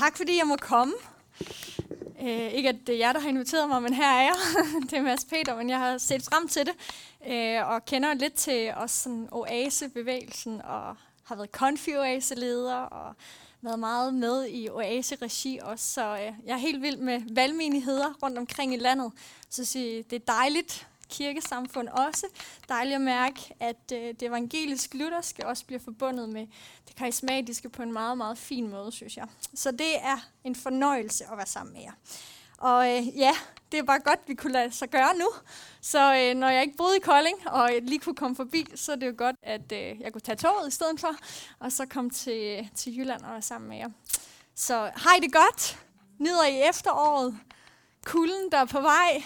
tak fordi jeg må komme. Øh, ikke at det er jer, der har inviteret mig, men her er jeg. det er Mads Peter, men jeg har set frem til det. Øh, og kender lidt til også sådan Oase-bevægelsen, og har været Confi-Oase-leder, og været meget med i Oase-regi også. Så øh, jeg er helt vild med valgmenigheder rundt omkring i landet. Så sige, det er dejligt kirkesamfund også. Dejligt at mærke, at øh, det evangelisk lutherske også bliver forbundet med det karismatiske på en meget, meget fin måde, synes jeg. Så det er en fornøjelse at være sammen med jer. Og øh, ja, det er bare godt, vi kunne lade sig gøre nu. Så øh, når jeg ikke boede i Kolding, og lige kunne komme forbi, så er det jo godt, at øh, jeg kunne tage toget i stedet for, og så komme til, til Jylland og være sammen med jer. Så hej det godt? Nyder I efteråret? Kulden, der er på vej?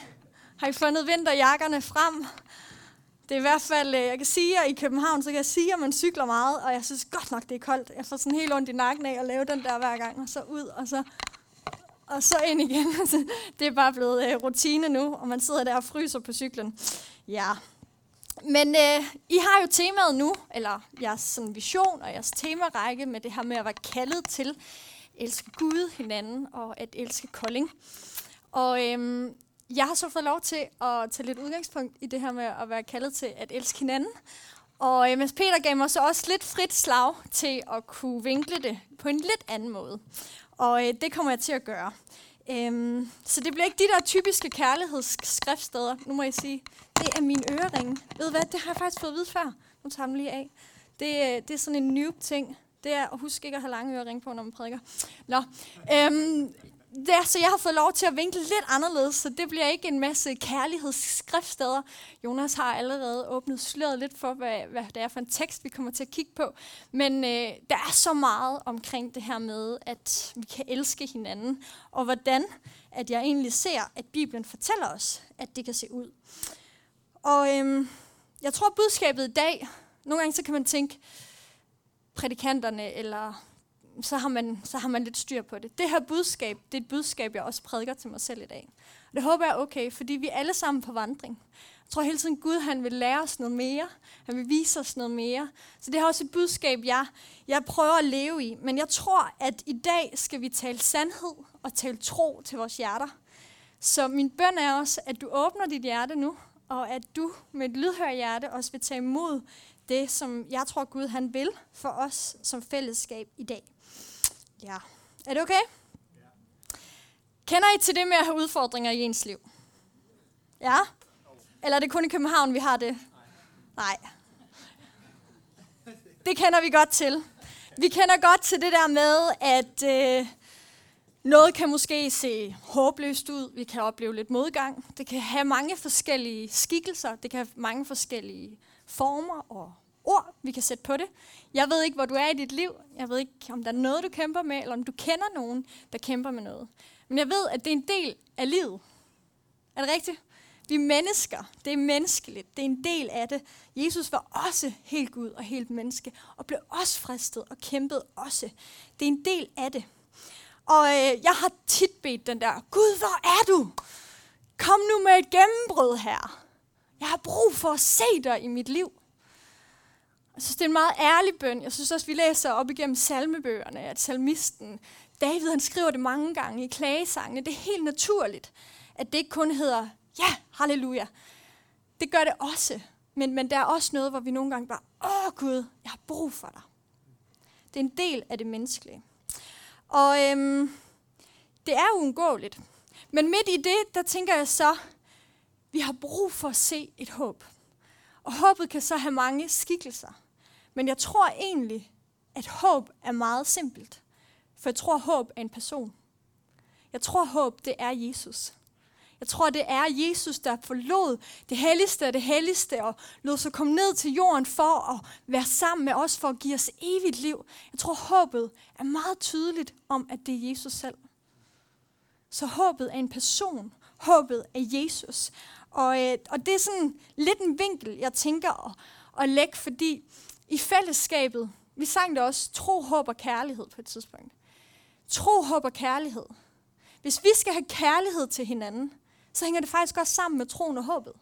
Har I fundet vinterjakkerne frem? Det er i hvert fald, øh, jeg kan sige, at i København, så kan jeg sige, at man cykler meget, og jeg synes godt nok, det er koldt. Jeg får sådan helt ondt i nakken af at lave den der hver gang, og så ud, og så, og så ind igen. Altså, det er bare blevet uh, rutine nu, og man sidder der og fryser på cyklen. Ja. Men uh, I har jo temaet nu, eller jeres sådan vision og jeres temarække med det her med at være kaldet til at elske Gud, hinanden og at elske Kolding. Og øhm, jeg har så fået lov til at tage lidt udgangspunkt i det her med at være kaldet til at elske hinanden. Og øh, MS Peter gav mig så også lidt frit slag til at kunne vinkle det på en lidt anden måde. Og øh, det kommer jeg til at gøre. Øhm, så det bliver ikke de der typiske kærlighedsskriftsteder. Nu må jeg sige, det er min ørering. Ved du hvad, det har jeg faktisk fået at vide før. Nu tager jeg lige af. Det, øh, det er sådan en noob ting. Det er at huske ikke at have lange øreringe på, når man prædiker. Nå, øhm, det er, så jeg har fået lov til at vinkle lidt anderledes, så det bliver ikke en masse kærlighedsskriftsteder. Jonas har allerede åbnet sløret lidt for, hvad, hvad det er for en tekst, vi kommer til at kigge på. Men øh, der er så meget omkring det her med, at vi kan elske hinanden, og hvordan at jeg egentlig ser, at Bibelen fortæller os, at det kan se ud. Og øh, jeg tror, budskabet i dag, nogle gange så kan man tænke, prædikanterne eller så har, man, så har man lidt styr på det. Det her budskab, det er et budskab, jeg også prædiker til mig selv i dag. Og det håber jeg er okay, fordi vi er alle sammen på vandring. Jeg tror hele tiden, Gud han vil lære os noget mere. Han vil vise os noget mere. Så det er også et budskab, jeg, jeg prøver at leve i. Men jeg tror, at i dag skal vi tale sandhed og tale tro til vores hjerter. Så min bøn er også, at du åbner dit hjerte nu, og at du med et lydhør hjerte også vil tage imod det, som jeg tror, Gud han vil for os som fællesskab i dag. Ja. Er det okay? Ja. Kender I til det med at have udfordringer i ens liv? Ja? Eller er det kun i København, vi har det? Nej. Det kender vi godt til. Vi kender godt til det der med, at øh, noget kan måske se håbløst ud. Vi kan opleve lidt modgang. Det kan have mange forskellige skikkelser. Det kan have mange forskellige former og ord, vi kan sætte på det. Jeg ved ikke, hvor du er i dit liv. Jeg ved ikke, om der er noget, du kæmper med, eller om du kender nogen, der kæmper med noget. Men jeg ved, at det er en del af livet. Er det rigtigt? Vi er mennesker. Det er menneskeligt. Det er en del af det. Jesus var også helt Gud og helt menneske, og blev også fristet og kæmpede også. Det er en del af det. Og øh, jeg har tit bedt den der, Gud, hvor er du? Kom nu med et gennembrud her. Jeg har brug for at se dig i mit liv. Jeg synes, det er en meget ærlig bøn. Jeg synes også, vi læser op igennem salmebøgerne, at salmisten, David, han skriver det mange gange i klagesangene. Det er helt naturligt, at det ikke kun hedder, ja, halleluja. Det gør det også. Men, men der er også noget, hvor vi nogle gange bare, åh Gud, jeg har brug for dig. Det er en del af det menneskelige. Og øhm, det er uundgåeligt. Men midt i det, der tænker jeg så, vi har brug for at se et håb. Og håbet kan så have mange skikkelser. Men jeg tror egentlig, at håb er meget simpelt. For jeg tror, at håb er en person. Jeg tror, at håb det er Jesus. Jeg tror, det er Jesus, der forlod det helligste af det helligste og lod sig komme ned til jorden for at være sammen med os, for at give os evigt liv. Jeg tror, håbet er meget tydeligt om, at det er Jesus selv. Så håbet er en person. Håbet er Jesus. Og, øh, og det er sådan lidt en vinkel, jeg tænker at, at lægge, fordi i fællesskabet, vi sang det også, tro, håb og kærlighed på et tidspunkt. Tro, håb og kærlighed. Hvis vi skal have kærlighed til hinanden, så hænger det faktisk også sammen med troen og håbet.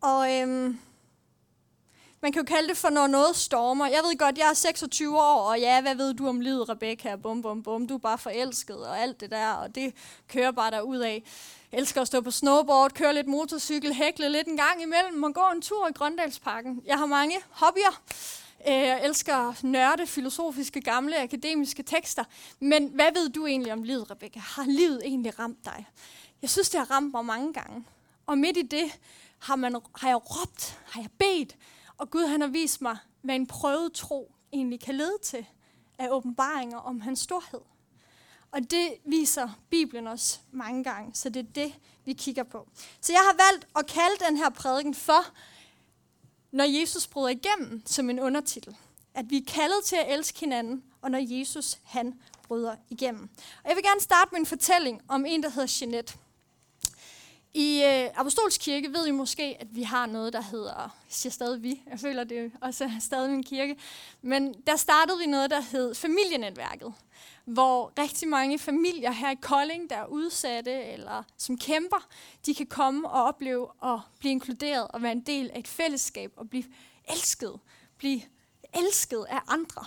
Og øhm, man kan jo kalde det for, når noget stormer. Jeg ved godt, jeg er 26 år, og ja, hvad ved du om livet, Rebecca? Bum, bum, bum. Du er bare forelsket, og alt det der, og det kører bare derud af. Elsker at stå på snowboard, køre lidt motorcykel, hækle lidt en gang imellem, og gå en tur i Grøndalsparken. Jeg har mange hobbyer. Øh, jeg elsker nørde, filosofiske, gamle, akademiske tekster. Men hvad ved du egentlig om livet, Rebecca? Har livet egentlig ramt dig? Jeg synes, det har ramt mig mange gange. Og midt i det har, man, har jeg råbt, har jeg bedt, og Gud han har vist mig, hvad en prøvet tro egentlig kan lede til af åbenbaringer om hans storhed. Og det viser Bibelen os mange gange, så det er det, vi kigger på. Så jeg har valgt at kalde den her prædiken for, når Jesus bryder igennem, som en undertitel. At vi er kaldet til at elske hinanden, og når Jesus han bryder igennem. Og jeg vil gerne starte med en fortælling om en, der hedder Jeanette. I øh, Apostolsk Kirke ved I måske, at vi har noget, der hedder, jeg siger stadig vi, jeg føler det også er stadig min kirke, men der startede vi noget, der hed familienetværket, hvor rigtig mange familier her i Kolding, der er udsatte eller som kæmper, de kan komme og opleve at blive inkluderet og være en del af et fællesskab og blive elsket, blive elsket af andre.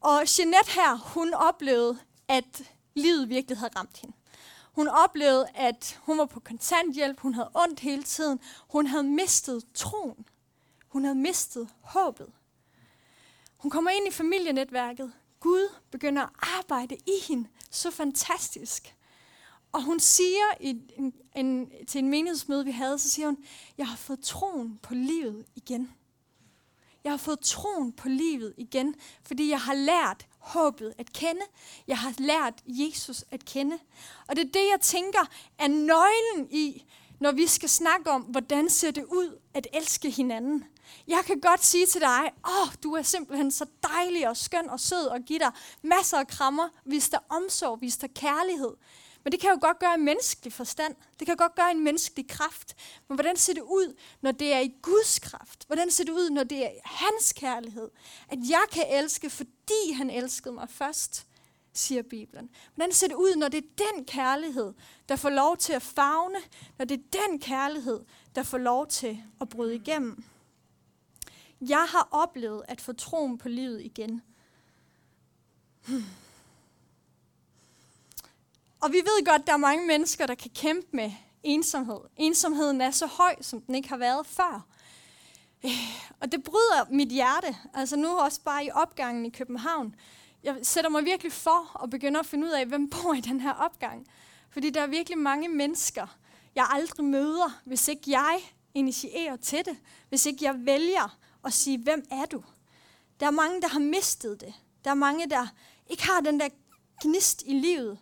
Og Jeanette her, hun oplevede, at livet virkelig havde ramt hende. Hun oplevede, at hun var på kontanthjælp, hun havde ondt hele tiden, hun havde mistet troen. Hun havde mistet håbet. Hun kommer ind i familienetværket. Gud begynder at arbejde i hende så fantastisk. Og hun siger i en, en, til en menighedsmøde, vi havde, så siger hun, jeg har fået troen på livet igen. Jeg har fået troen på livet igen, fordi jeg har lært håbet at kende. Jeg har lært Jesus at kende. Og det er det, jeg tænker er nøglen i, når vi skal snakke om, hvordan ser det ud at elske hinanden. Jeg kan godt sige til dig, åh, oh, du er simpelthen så dejlig og skøn og sød og give dig masser af krammer, vis dig omsorg, vis dig kærlighed. Men det kan jo godt gøre en menneskelig forstand. Det kan godt gøre en menneskelig kraft. Men hvordan ser det ud, når det er i Guds kraft? Hvordan ser det ud, når det er hans kærlighed? At jeg kan elske, fordi han elskede mig først, siger Bibelen. Hvordan ser det ud, når det er den kærlighed, der får lov til at fagne? Når det er den kærlighed, der får lov til at bryde igennem? Jeg har oplevet at få troen på livet igen. Hmm. Og vi ved godt, at der er mange mennesker, der kan kæmpe med ensomhed. Ensomheden er så høj, som den ikke har været før. Og det bryder mit hjerte. Altså nu også bare i opgangen i København. Jeg sætter mig virkelig for at begynde at finde ud af, hvem bor i den her opgang. Fordi der er virkelig mange mennesker, jeg aldrig møder, hvis ikke jeg initierer til det. Hvis ikke jeg vælger og sige, hvem er du? Der er mange, der har mistet det. Der er mange, der ikke har den der gnist i livet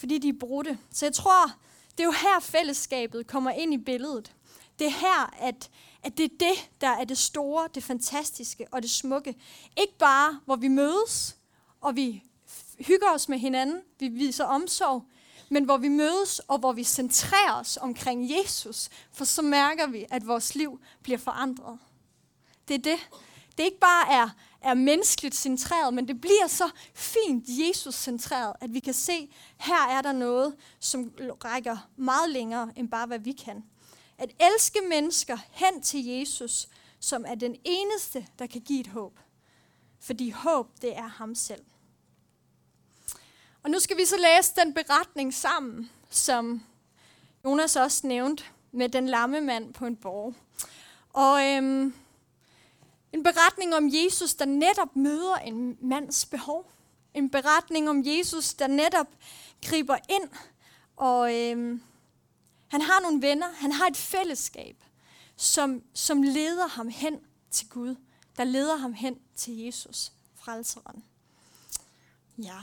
fordi de er brudte. Så jeg tror, det er jo her fællesskabet kommer ind i billedet. Det er her, at, at det er det, der er det store, det fantastiske og det smukke. Ikke bare, hvor vi mødes, og vi hygger os med hinanden, vi viser omsorg, men hvor vi mødes, og hvor vi centrerer os omkring Jesus, for så mærker vi, at vores liv bliver forandret. Det er det. Det ikke bare er er menneskeligt centreret, men det bliver så fint Jesus-centreret, at vi kan se, her er der noget, som rækker meget længere end bare, hvad vi kan. At elske mennesker hen til Jesus, som er den eneste, der kan give et håb. Fordi håb, det er ham selv. Og nu skal vi så læse den beretning sammen, som Jonas også nævnte, med den lamme mand på en borg. Og øhm, en beretning om Jesus, der netop møder en mands behov. En beretning om Jesus, der netop griber ind, og øhm, han har nogle venner, han har et fællesskab, som, som leder ham hen til Gud, der leder ham hen til Jesus, frelseren. Ja.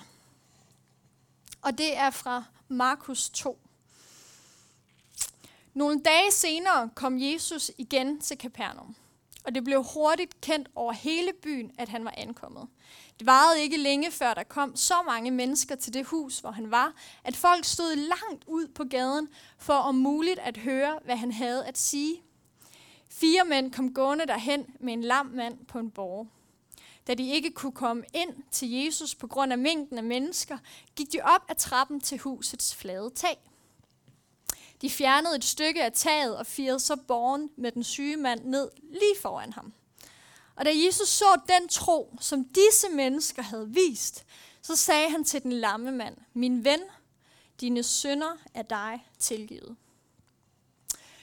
Og det er fra Markus 2. Nogle dage senere kom Jesus igen til Kapernaum og det blev hurtigt kendt over hele byen, at han var ankommet. Det varede ikke længe, før der kom så mange mennesker til det hus, hvor han var, at folk stod langt ud på gaden for om muligt at høre, hvad han havde at sige. Fire mænd kom gående derhen med en lam mand på en borg. Da de ikke kunne komme ind til Jesus på grund af mængden af mennesker, gik de op ad trappen til husets flade tag. De fjernede et stykke af taget og firede så borgen med den syge mand ned lige foran ham. Og da Jesus så den tro, som disse mennesker havde vist, så sagde han til den lamme mand, min ven, dine synder er dig tilgivet.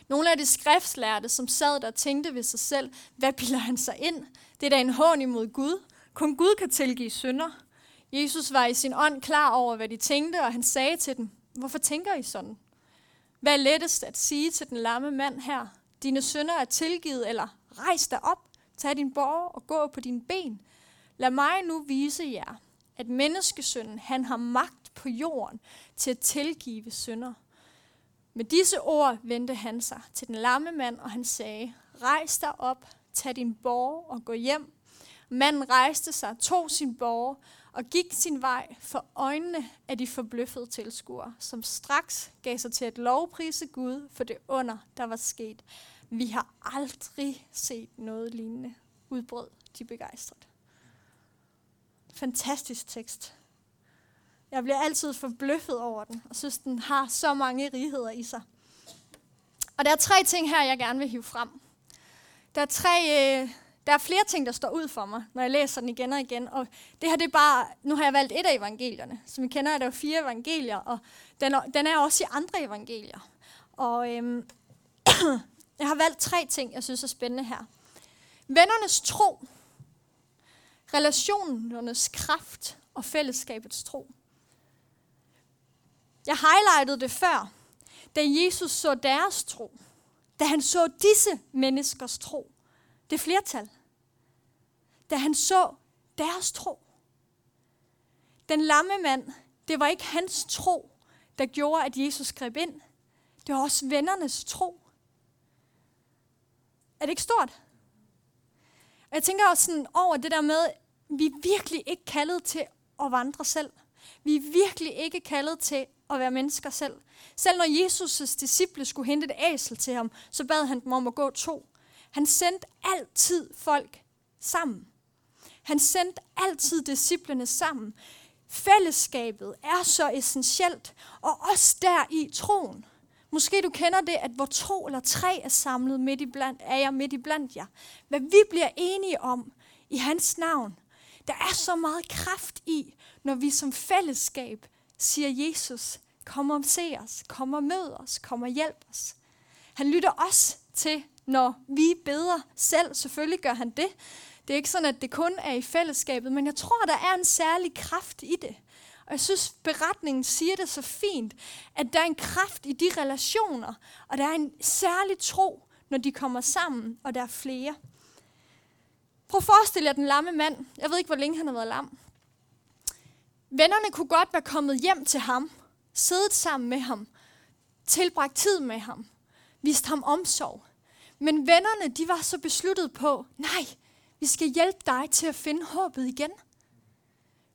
Nogle af de skriftslærte, som sad der og tænkte ved sig selv, hvad bilder han sig ind? Det er da en hån imod Gud. Kun Gud kan tilgive synder. Jesus var i sin ånd klar over, hvad de tænkte, og han sagde til dem, hvorfor tænker I sådan? Hvad er lettest at sige til den lamme mand her? Dine synder er tilgivet, eller rejs dig op, tag din borg og gå på dine ben. Lad mig nu vise jer, at menneskesønnen, han har magt på jorden til at tilgive synder. Med disse ord vendte han sig til den lamme mand, og han sagde, rejs dig op, tag din borg og gå hjem. Manden rejste sig, tog sin borg og gik sin vej for øjnene af de forbløffede tilskuere, som straks gav sig til at lovprise Gud for det under, der var sket. Vi har aldrig set noget lignende, udbrød de begejstret. Fantastisk tekst. Jeg bliver altid forbløffet over den, og synes, den har så mange righeder i sig. Og der er tre ting her, jeg gerne vil hive frem. Der er, tre, øh, der er flere ting, der står ud for mig, når jeg læser den igen og igen. Og det her det er bare, nu har jeg valgt et af evangelierne. Som I kender, er der jo fire evangelier, og den er, den er også i andre evangelier. Og øhm, jeg har valgt tre ting, jeg synes er spændende her. Vennernes tro, relationernes kraft og fællesskabets tro. Jeg highlightede det før, da Jesus så deres tro. Da han så disse menneskers tro. Det flertal. Da han så deres tro. Den lamme mand, det var ikke hans tro, der gjorde, at Jesus greb ind. Det var også vennernes tro. Er det ikke stort? Og jeg tænker også sådan over det der med, at vi er virkelig ikke kaldet til at vandre selv. Vi er virkelig ikke kaldet til at være mennesker selv. Selv når Jesus' disciple skulle hente et æsel til ham, så bad han dem om at gå to. Han sendte altid folk sammen. Han sendte altid disciplene sammen. Fællesskabet er så essentielt, og også der i troen. Måske du kender det, at hvor to eller tre er samlet midt i blandt, er jeg midt i blandt jer. Hvad vi bliver enige om i hans navn. Der er så meget kraft i, når vi som fællesskab siger Jesus, kom og se os, kom og mød os, kom og hjælp os. Han lytter også til, når vi beder selv. Selvfølgelig gør han det. Det er ikke sådan, at det kun er i fællesskabet, men jeg tror, der er en særlig kraft i det. Og jeg synes, beretningen siger det så fint, at der er en kraft i de relationer, og der er en særlig tro, når de kommer sammen, og der er flere. Prøv at forestille jer den lamme mand. Jeg ved ikke, hvor længe han har været lam. Vennerne kunne godt være kommet hjem til ham, siddet sammen med ham, tilbragt tid med ham, vist ham omsorg. Men vennerne, de var så besluttet på, nej, vi skal hjælpe dig til at finde håbet igen.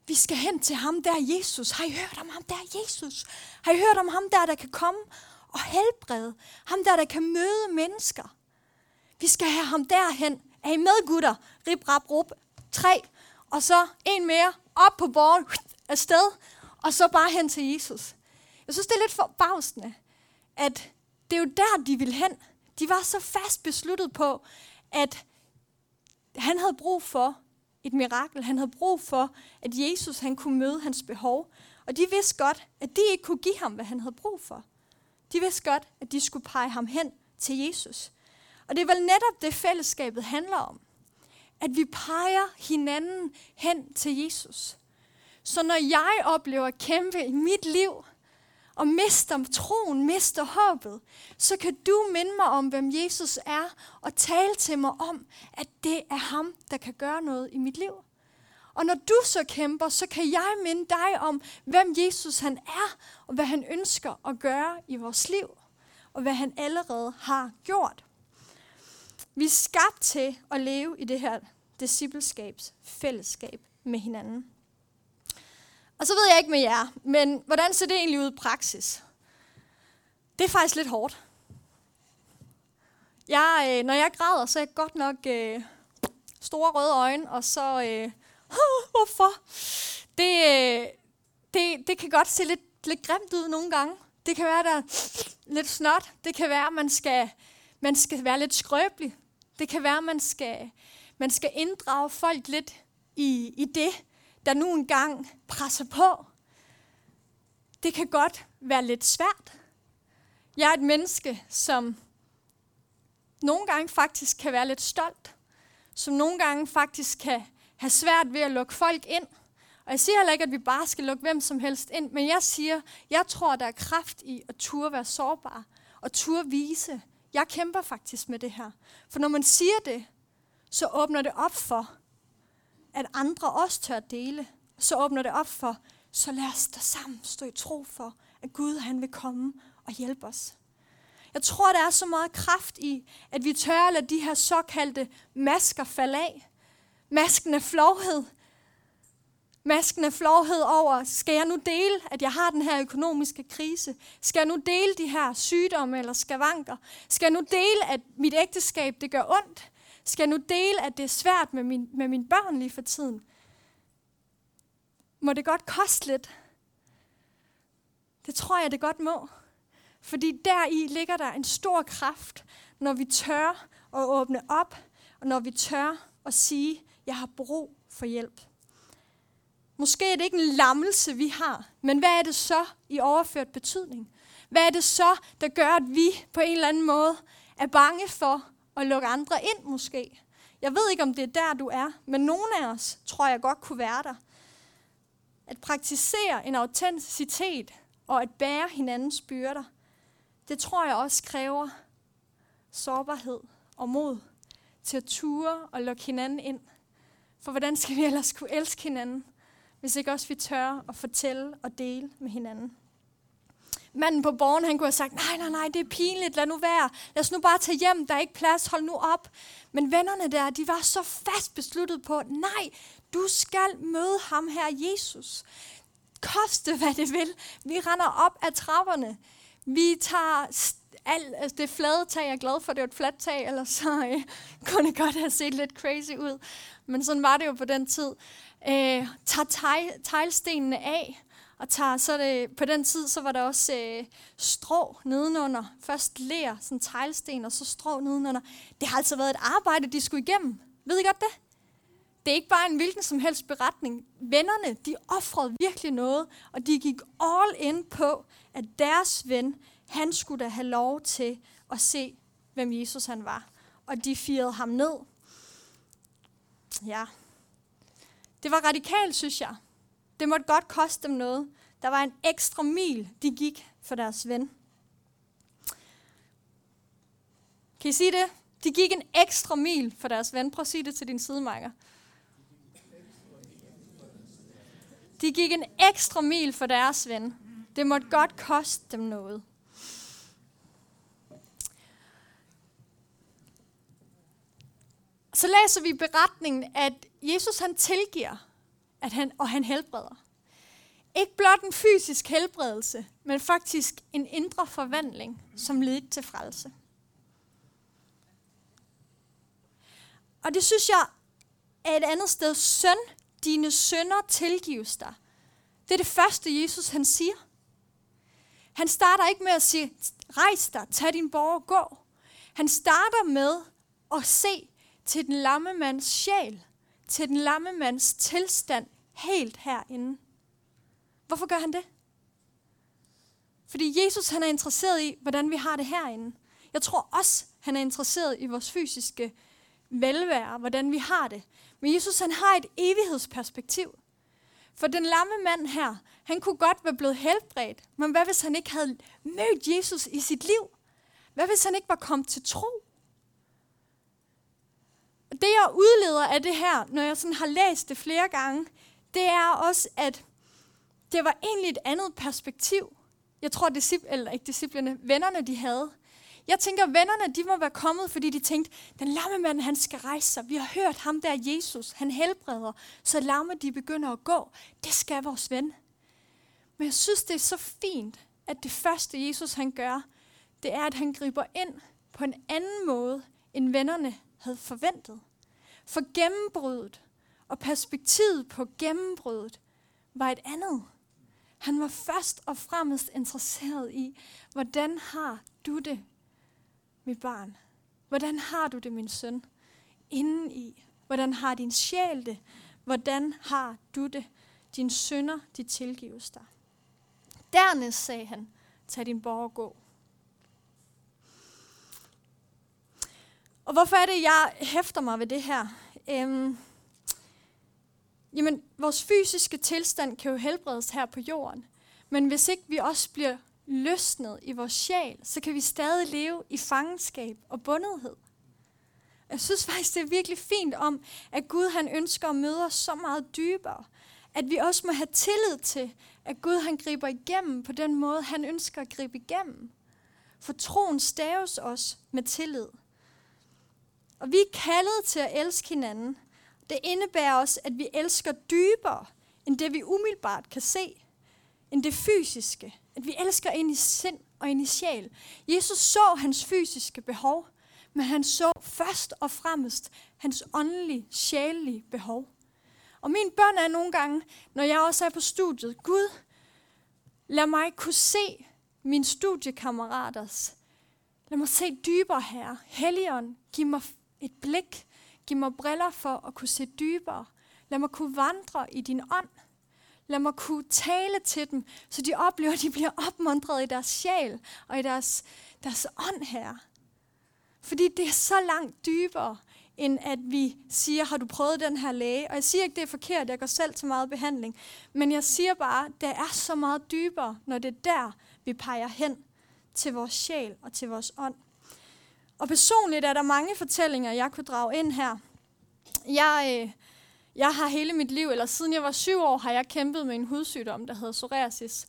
Vi skal hen til ham der Jesus. Har I hørt om ham der Jesus? Har I hørt om ham der, der kan komme og helbrede? Ham der, der kan møde mennesker. Vi skal have ham derhen. Er I med, gutter? Rip, rap, rup. Tre. Og så en mere. Op på borgen. Afsted. Og så bare hen til Jesus. Jeg synes, det er lidt forbavsende, at det er jo der, de vil hen. De var så fast besluttet på, at han havde brug for et mirakel. Han havde brug for, at Jesus han kunne møde hans behov. Og de vidste godt, at de ikke kunne give ham, hvad han havde brug for. De vidste godt, at de skulle pege ham hen til Jesus. Og det er vel netop det, fællesskabet handler om. At vi peger hinanden hen til Jesus. Så når jeg oplever kæmpe i mit liv, og mister troen, mister håbet, så kan du minde mig om, hvem Jesus er, og tale til mig om, at det er ham, der kan gøre noget i mit liv. Og når du så kæmper, så kan jeg minde dig om, hvem Jesus han er, og hvad han ønsker at gøre i vores liv, og hvad han allerede har gjort. Vi er skabt til at leve i det her discipleskabs fællesskab med hinanden. Og så ved jeg ikke med jer, men hvordan ser det egentlig ud i praksis? Det er faktisk lidt hårdt. Jeg, øh, når jeg græder, så er jeg godt nok øh, store røde øjne, og så, øh, hvorfor? Det, øh, det, det kan godt se lidt, lidt grimt ud nogle gange. Det kan være, der lidt snot. Det kan være, at man skal, man skal være lidt skrøbelig. Det kan være, at man skal, Man skal inddrage folk lidt i, i det, der nu engang presser på. Det kan godt være lidt svært. Jeg er et menneske, som nogle gange faktisk kan være lidt stolt, som nogle gange faktisk kan have svært ved at lukke folk ind. Og jeg siger heller ikke, at vi bare skal lukke hvem som helst ind, men jeg siger, jeg tror, der er kraft i at turde være sårbar, og turde vise, jeg kæmper faktisk med det her. For når man siger det, så åbner det op for, at andre også tør dele. Så åbner det op for, så lad os da sammen, stå i tro for, at Gud han vil komme og hjælpe os. Jeg tror, der er så meget kraft i, at vi tør at lade de her såkaldte masker falde af. Masken af flovhed. Masken af flovhed over, skal jeg nu dele, at jeg har den her økonomiske krise? Skal jeg nu dele de her sygdomme eller skavanker? Skal jeg nu dele, at mit ægteskab det gør ondt? Skal jeg nu dele, at det er svært med, min, med mine børn lige for tiden? Må det godt koste lidt? Det tror jeg, det godt må. Fordi i ligger der en stor kraft, når vi tør at åbne op, og når vi tør at sige, jeg har brug for hjælp. Måske er det ikke en lammelse, vi har, men hvad er det så i overført betydning? Hvad er det så, der gør, at vi på en eller anden måde er bange for at lukke andre ind måske? Jeg ved ikke, om det er der, du er, men nogle af os tror jeg godt kunne være der. At praktisere en autenticitet og at bære hinandens byrder, det tror jeg også kræver sårbarhed og mod til at ture og lukke hinanden ind. For hvordan skal vi ellers kunne elske hinanden, hvis ikke også vi tør at fortælle og dele med hinanden? Manden på borgen, han kunne have sagt, nej, nej, nej, det er pinligt, lad nu være. Lad os nu bare tage hjem, der er ikke plads, hold nu op. Men vennerne der, de var så fast besluttet på, nej, du skal møde ham her, Jesus. Koste hvad det vil. Vi render op ad trapperne. Vi tager alt, altså det flade tag, jeg er glad for, det var et fladt tag, eller så øh, kunne det godt have set lidt crazy ud. Men sådan var det jo på den tid. Øh, tager teg, teglstenene af, og tager, så det, på den tid, så var der også øh, strå nedenunder. Først ler, sådan teglsten, og så strå nedenunder. Det har altså været et arbejde, de skulle igennem. Ved I godt det? Det er ikke bare en hvilken som helst beretning. Vennerne, de offrede virkelig noget, og de gik all in på, at deres ven, han skulle da have lov til at se, hvem Jesus han var. Og de firede ham ned. Ja. Det var radikalt, synes jeg. Det måtte godt koste dem noget. Der var en ekstra mil, de gik for deres ven. Kan I sige det? De gik en ekstra mil for deres ven. Prøv at sige det til din sidemarker. De gik en ekstra mil for deres ven. Det måtte godt koste dem noget. Så læser vi beretningen, at Jesus han tilgiver, at han, og han helbreder. Ikke blot en fysisk helbredelse, men faktisk en indre forvandling, som ledte til frelse. Og det synes jeg er et andet sted. Søn, dine sønder tilgives dig. Det er det første, Jesus han siger. Han starter ikke med at sige, rejs dig, tag din borg og gå. Han starter med at se til den lamme mands sjæl, til den lamme mands tilstand helt herinde. Hvorfor gør han det? Fordi Jesus han er interesseret i, hvordan vi har det herinde. Jeg tror også, han er interesseret i vores fysiske velvære, hvordan vi har det. Men Jesus han har et evighedsperspektiv. For den lamme mand her, han kunne godt være blevet helbredt, men hvad hvis han ikke havde mødt Jesus i sit liv? Hvad hvis han ikke var kommet til tro? Det jeg udleder af det her, når jeg sådan har læst det flere gange, det er også, at det var egentlig et andet perspektiv. Jeg tror, discipl, eller ikke disciplene, vennerne de havde. Jeg tænker, vennerne de må være kommet, fordi de tænkte, den lamme mand, han skal rejse sig. Vi har hørt ham der, Jesus, han helbreder, så lamme de begynder at gå. Det skal vores ven. Men jeg synes, det er så fint, at det første Jesus han gør, det er, at han griber ind på en anden måde, end vennerne havde forventet. For gennembruddet og perspektivet på gennembruddet var et andet. Han var først og fremmest interesseret i, hvordan har du det, mit barn? Hvordan har du det, min søn? Inden i, Hvordan har din sjæl det? Hvordan har du det? Din synder, de tilgives dig. Dernæst sagde han, tag din borg og gå. Og hvorfor er det, jeg hæfter mig ved det her? Øhm, jamen, vores fysiske tilstand kan jo helbredes her på jorden. Men hvis ikke vi også bliver løsnet i vores sjæl, så kan vi stadig leve i fangenskab og bundethed. Jeg synes faktisk, det er virkelig fint om, at Gud han ønsker at møde os så meget dybere. At vi også må have tillid til, at Gud han griber igennem på den måde, han ønsker at gribe igennem. For troen staves os med tillid. Og vi er kaldet til at elske hinanden. Det indebærer også, at vi elsker dybere, end det vi umiddelbart kan se. End det fysiske. At vi elsker ind i sind og ind i sjæl. Jesus så hans fysiske behov, men han så først og fremmest hans åndelige, sjælelige behov. Og min bøn er nogle gange, når jeg også er på studiet, Gud, lad mig kunne se min studiekammeraters. Lad mig se dybere her. Helligånd, giv mig et blik. Giv mig briller for at kunne se dybere. Lad mig kunne vandre i din ånd. Lad mig kunne tale til dem, så de oplever, at de bliver opmuntret i deres sjæl og i deres, deres ånd her. Fordi det er så langt dybere, end at vi siger, har du prøvet den her læge? Og jeg siger ikke, det er forkert, jeg går selv til meget behandling. Men jeg siger bare, det er så meget dybere, når det er der, vi peger hen til vores sjæl og til vores ånd. Og personligt er der mange fortællinger, jeg kunne drage ind her. Jeg, øh, jeg har hele mit liv, eller siden jeg var syv år, har jeg kæmpet med en hudsygdom, der hedder psoriasis.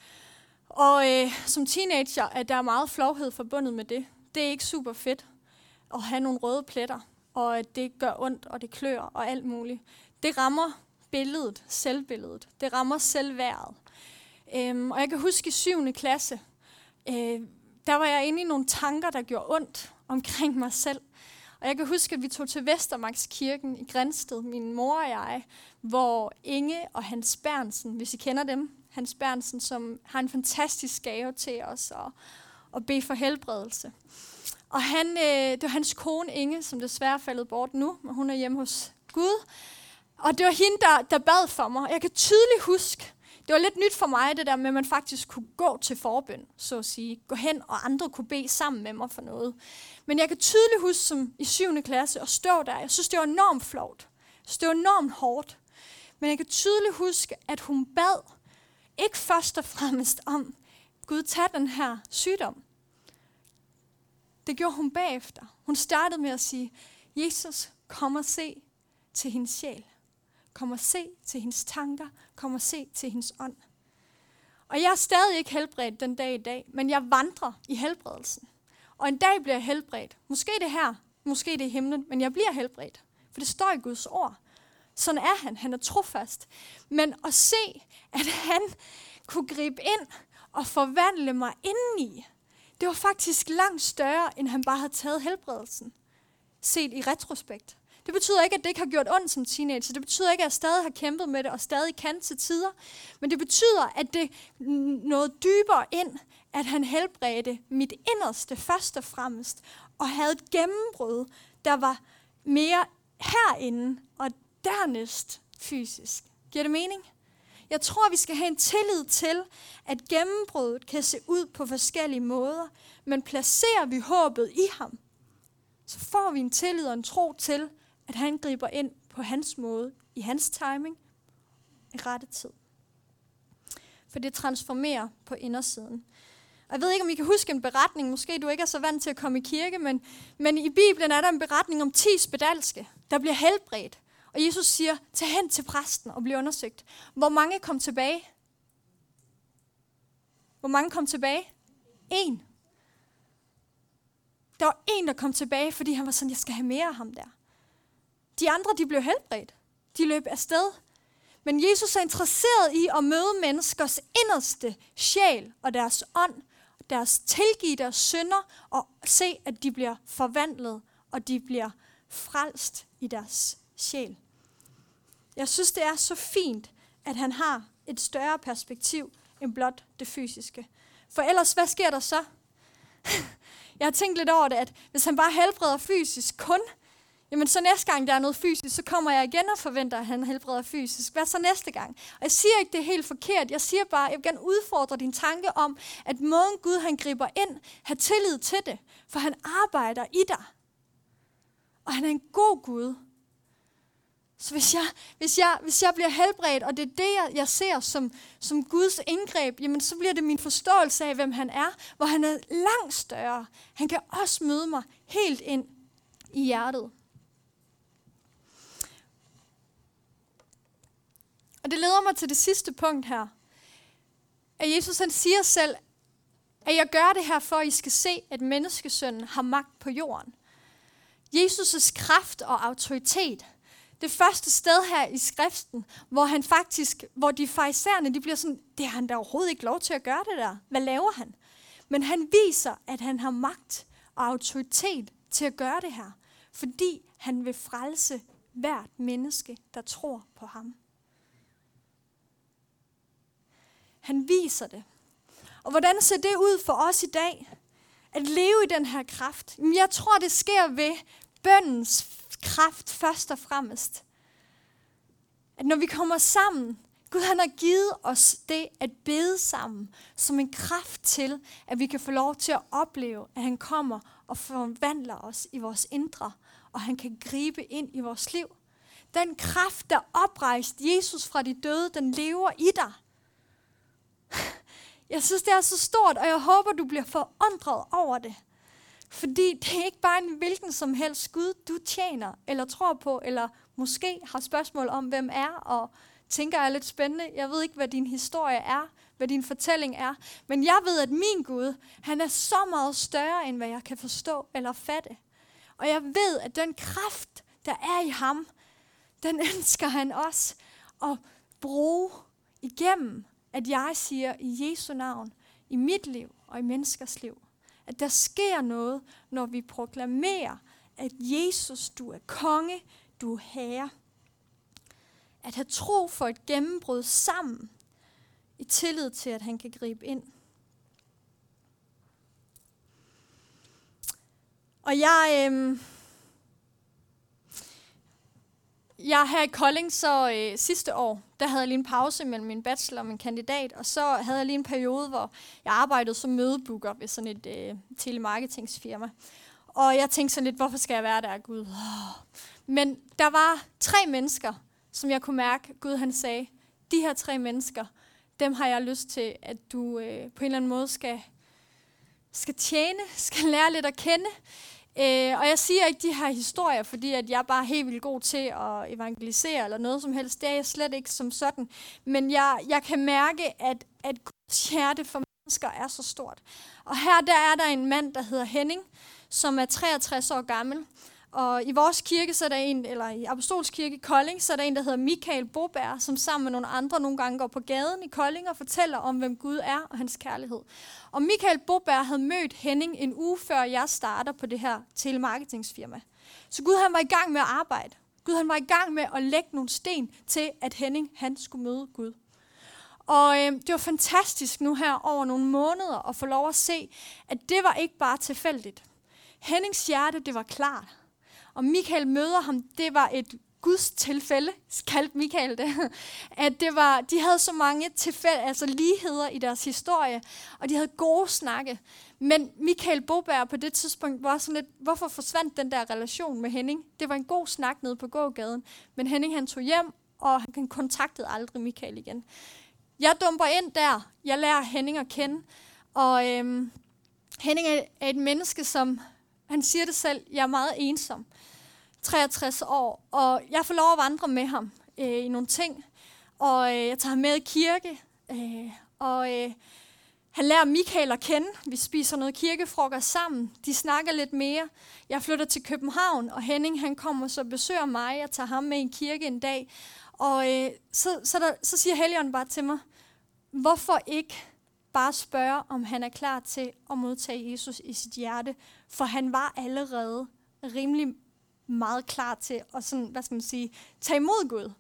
Og øh, som teenager er der meget flovhed forbundet med det. Det er ikke super fedt at have nogle røde pletter, og at det gør ondt, og det klør, og alt muligt. Det rammer billedet, selvbilledet. Det rammer selvværdet. Øhm, og jeg kan huske i 7. klasse, øh, der var jeg inde i nogle tanker, der gjorde ondt omkring mig selv. Og jeg kan huske, at vi tog til Vestermarkskirken i Grænsted, min mor og jeg, hvor Inge og Hans Bernsen, hvis I kender dem, Hans Bernsen, som har en fantastisk gave til os og, og bede for helbredelse. Og han, øh, det var hans kone Inge, som desværre er faldet bort nu, men hun er hjemme hos Gud. Og det var hende, der, der bad for mig. Jeg kan tydeligt huske, det var lidt nyt for mig, det der med, at man faktisk kunne gå til forbøn, så at sige. Gå hen, og andre kunne bede sammen med mig for noget. Men jeg kan tydeligt huske, som i 7. klasse, at stå der. Jeg synes, det var enormt flot. Jeg synes, det var enormt hårdt. Men jeg kan tydeligt huske, at hun bad, ikke først og fremmest om, Gud, tag den her sygdom. Det gjorde hun bagefter. Hun startede med at sige, Jesus, kom og se til hendes sjæl. Kom og se til hendes tanker. Kom og se til hendes ånd. Og jeg er stadig ikke helbredt den dag i dag, men jeg vandrer i helbredelsen. Og en dag bliver jeg helbredt. Måske det her, måske det i himlen, men jeg bliver helbredt. For det står i Guds ord. Sådan er han. Han er trofast. Men at se, at han kunne gribe ind og forvandle mig indeni, det var faktisk langt større, end han bare havde taget helbredelsen. Set i retrospekt. Det betyder ikke, at det ikke har gjort ondt som teenager. Det betyder ikke, at jeg stadig har kæmpet med det og stadig kan til tider. Men det betyder, at det noget dybere ind, at han helbredte mit inderste først og fremmest. Og havde et gennembrud, der var mere herinde og dernæst fysisk. Giver det mening? Jeg tror, vi skal have en tillid til, at gennembruddet kan se ud på forskellige måder, men placerer vi håbet i ham, så får vi en tillid og en tro til, at han griber ind på hans måde, i hans timing, i rette tid. For det transformerer på indersiden. Og jeg ved ikke, om I kan huske en beretning. Måske du ikke er så vant til at komme i kirke, men, men i Bibelen er der en beretning om 10 spedalske, der bliver helbredt. Og Jesus siger, tag hen til præsten og bliv undersøgt. Hvor mange kom tilbage? Hvor mange kom tilbage? En. Der var en, der kom tilbage, fordi han var sådan, jeg skal have mere af ham der. De andre, de blev helbredt. De løb afsted. Men Jesus er interesseret i at møde menneskers inderste sjæl og deres ånd, deres tilgive deres synder, og se, at de bliver forvandlet, og de bliver frelst i deres sjæl. Jeg synes, det er så fint, at han har et større perspektiv end blot det fysiske. For ellers, hvad sker der så? Jeg har tænkt lidt over det, at hvis han bare helbreder fysisk kun, Jamen så næste gang der er noget fysisk, så kommer jeg igen og forventer, at han helbreder fysisk. Hvad så næste gang? Og jeg siger ikke, det er helt forkert. Jeg siger bare, jeg vil gerne udfordre din tanke om, at måden Gud han griber ind, har tillid til det. For han arbejder i dig. Og han er en god Gud. Så hvis jeg, hvis jeg, hvis jeg bliver helbredt, og det er det, jeg, jeg ser som, som Guds indgreb, jamen så bliver det min forståelse af, hvem han er, hvor han er langt større. Han kan også møde mig helt ind i hjertet. Og det leder mig til det sidste punkt her. At Jesus han siger selv, at jeg gør det her for, at I skal se, at menneskesønnen har magt på jorden. Jesus' kraft og autoritet, det første sted her i skriften, hvor han faktisk, hvor de farisæerne, de bliver sådan, det har han da overhovedet ikke lov til at gøre det der. Hvad laver han? Men han viser, at han har magt og autoritet til at gøre det her, fordi han vil frelse hvert menneske, der tror på ham. Han viser det. Og hvordan ser det ud for os i dag? At leve i den her kraft? Jamen, Jeg tror, det sker ved bøndens kraft først og fremmest. At når vi kommer sammen, Gud han har givet os det at bede sammen, som en kraft til, at vi kan få lov til at opleve, at han kommer og forvandler os i vores indre, og han kan gribe ind i vores liv. Den kraft, der oprejste Jesus fra de døde, den lever i dig. Jeg synes, det er så stort, og jeg håber, du bliver forundret over det. Fordi det er ikke bare en hvilken som helst Gud, du tjener, eller tror på, eller måske har spørgsmål om, hvem er, og tænker er lidt spændende. Jeg ved ikke, hvad din historie er, hvad din fortælling er, men jeg ved, at min Gud, han er så meget større, end hvad jeg kan forstå eller fatte. Og jeg ved, at den kraft, der er i ham, den ønsker han også at bruge igennem at jeg siger i Jesu navn, i mit liv og i menneskers liv, at der sker noget, når vi proklamerer, at Jesus, du er konge, du er herre. At have tro for et gennembrud sammen, i tillid til, at han kan gribe ind. Og jeg, øh, jeg her i Kolding, så øh, sidste år, der havde jeg lige en pause mellem min bachelor og min kandidat, og så havde jeg lige en periode, hvor jeg arbejdede som mødebooker ved sådan et øh, telemarketingsfirma. Og jeg tænkte sådan lidt, hvorfor skal jeg være der, Gud? Men der var tre mennesker, som jeg kunne mærke, Gud han sagde, de her tre mennesker, dem har jeg lyst til, at du øh, på en eller anden måde skal, skal tjene, skal lære lidt at kende. Øh, og jeg siger ikke de her historier, fordi at jeg er bare helt vildt god til at evangelisere eller noget som helst. Det er jeg slet ikke som sådan. Men jeg, jeg kan mærke, at, at Guds hjerte for mennesker er så stort. Og her der er der en mand, der hedder Henning, som er 63 år gammel. Og i vores kirke, så er der en, eller i Apostolskirke i Kolding, så er der en, der hedder Michael Boberg, som sammen med nogle andre nogle gange går på gaden i Kolding og fortæller om, hvem Gud er og hans kærlighed. Og Michael Boberg havde mødt Henning en uge før jeg starter på det her telemarketingsfirma. Så Gud han var i gang med at arbejde. Gud han var i gang med at lægge nogle sten til, at Henning han skulle møde Gud. Og øh, det var fantastisk nu her over nogle måneder at få lov at se, at det var ikke bare tilfældigt. Hennings hjerte, det var klart. Og Michael møder ham, det var et Guds tilfælde, kaldte Michael det, at det var, de havde så mange tilfælde, altså ligheder i deres historie, og de havde gode snakke. Men Michael Boberg på det tidspunkt var sådan lidt, hvorfor forsvandt den der relation med Henning? Det var en god snak nede på gågaden, men Henning han tog hjem, og han kontaktede aldrig Michael igen. Jeg dumper ind der, jeg lærer Henning at kende, og øhm, Henning er et menneske, som han siger det selv, jeg er meget ensom. 63 år, og jeg får lov at vandre med ham øh, i nogle ting. Og øh, jeg tager ham med i kirke, øh, og øh, han lærer Michael at kende. Vi spiser noget kirkefrokost sammen. De snakker lidt mere. Jeg flytter til København, og Henning han kommer så besøger mig. Jeg tager ham med i kirke en dag. Og øh, så, så, der, så siger Helion bare til mig, hvorfor ikke bare spørge, om han er klar til at modtage Jesus i sit hjerte? For han var allerede rimelig meget klar til at sådan, hvad skal man sige, tage imod Gud.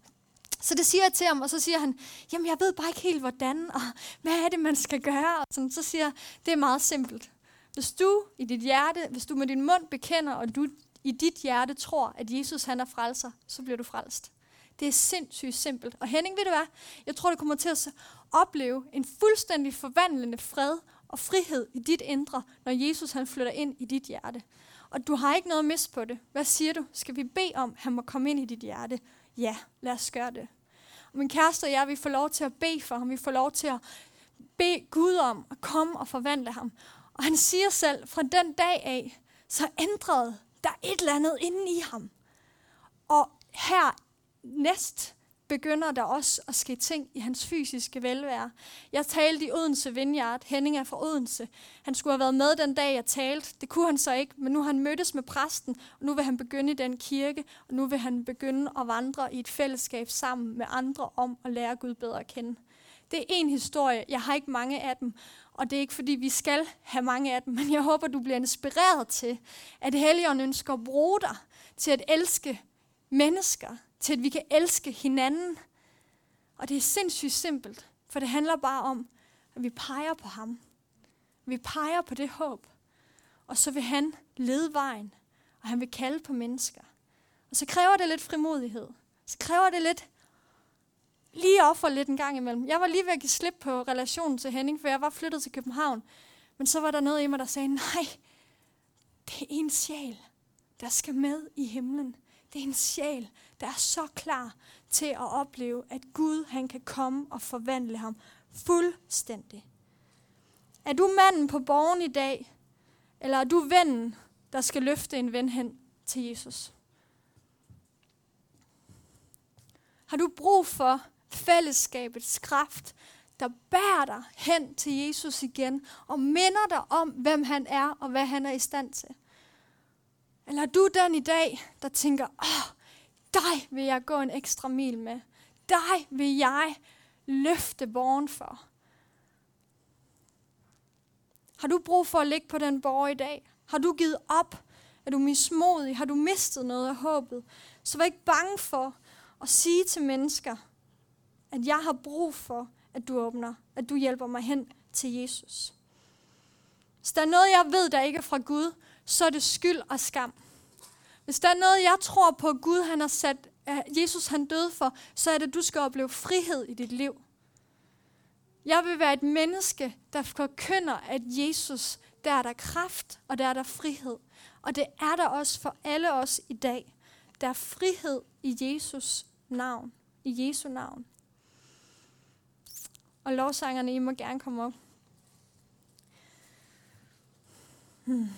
Så det siger jeg til ham, og så siger han, jamen jeg ved bare ikke helt hvordan, og hvad er det, man skal gøre? Og sådan, så siger jeg, det er meget simpelt. Hvis du i dit hjerte, hvis du med din mund bekender, og du i dit hjerte tror, at Jesus han er frelser, så bliver du frelst. Det er sindssygt simpelt. Og Henning, ved du hvad? Jeg tror, du kommer til at opleve en fuldstændig forvandlende fred og frihed i dit indre, når Jesus han flytter ind i dit hjerte. Og du har ikke noget at miste på det. Hvad siger du? Skal vi bede om, at han må komme ind i dit hjerte? Ja, lad os gøre det. Og min kæreste og jeg, vi får lov til at bede for ham. Vi får lov til at bede Gud om at komme og forvandle ham. Og han siger selv, fra den dag af, så ændrede der et eller andet inden i ham. Og her næst begynder der også at ske ting i hans fysiske velvære. Jeg talte i Odense Vineyard. Henning er fra Odense. Han skulle have været med den dag, jeg talte. Det kunne han så ikke, men nu har han mødtes med præsten, og nu vil han begynde i den kirke, og nu vil han begynde at vandre i et fællesskab sammen med andre om at lære Gud bedre at kende. Det er en historie. Jeg har ikke mange af dem, og det er ikke fordi, vi skal have mange af dem, men jeg håber, du bliver inspireret til, at Helligånden ønsker at bruge dig til at elske mennesker, til at vi kan elske hinanden. Og det er sindssygt simpelt, for det handler bare om, at vi peger på ham. Vi peger på det håb. Og så vil han lede vejen, og han vil kalde på mennesker. Og så kræver det lidt frimodighed. Så kræver det lidt lige offer lidt en gang imellem. Jeg var lige ved at give slip på relationen til Henning, for jeg var flyttet til København. Men så var der noget i mig, der sagde, nej, det er en sjæl, der skal med i himlen. Det er en sjæl, der er så klar til at opleve, at Gud han kan komme og forvandle ham fuldstændig. Er du manden på borgen i dag, eller er du vennen, der skal løfte en ven hen til Jesus? Har du brug for fællesskabets kraft, der bærer dig hen til Jesus igen og minder dig om, hvem han er og hvad han er i stand til? Eller er du den i dag, der tænker, åh, dig vil jeg gå en ekstra mil med. Dig vil jeg løfte borgen for. Har du brug for at ligge på den borg i dag? Har du givet op? Er du mismodig? Har du mistet noget af håbet? Så vær ikke bange for at sige til mennesker, at jeg har brug for, at du åbner, at du hjælper mig hen til Jesus. Hvis der er noget, jeg ved, der ikke er fra Gud, så er det skyld og skam. Hvis der er noget, jeg tror på, Gud han har sat, at Jesus han døde for, så er det, at du skal opleve frihed i dit liv. Jeg vil være et menneske, der forkynder, at Jesus, der er der kraft, og der er der frihed. Og det er der også for alle os i dag. Der er frihed i Jesus navn. I Jesu navn. Og lovsangerne, I må gerne komme op. Hmm.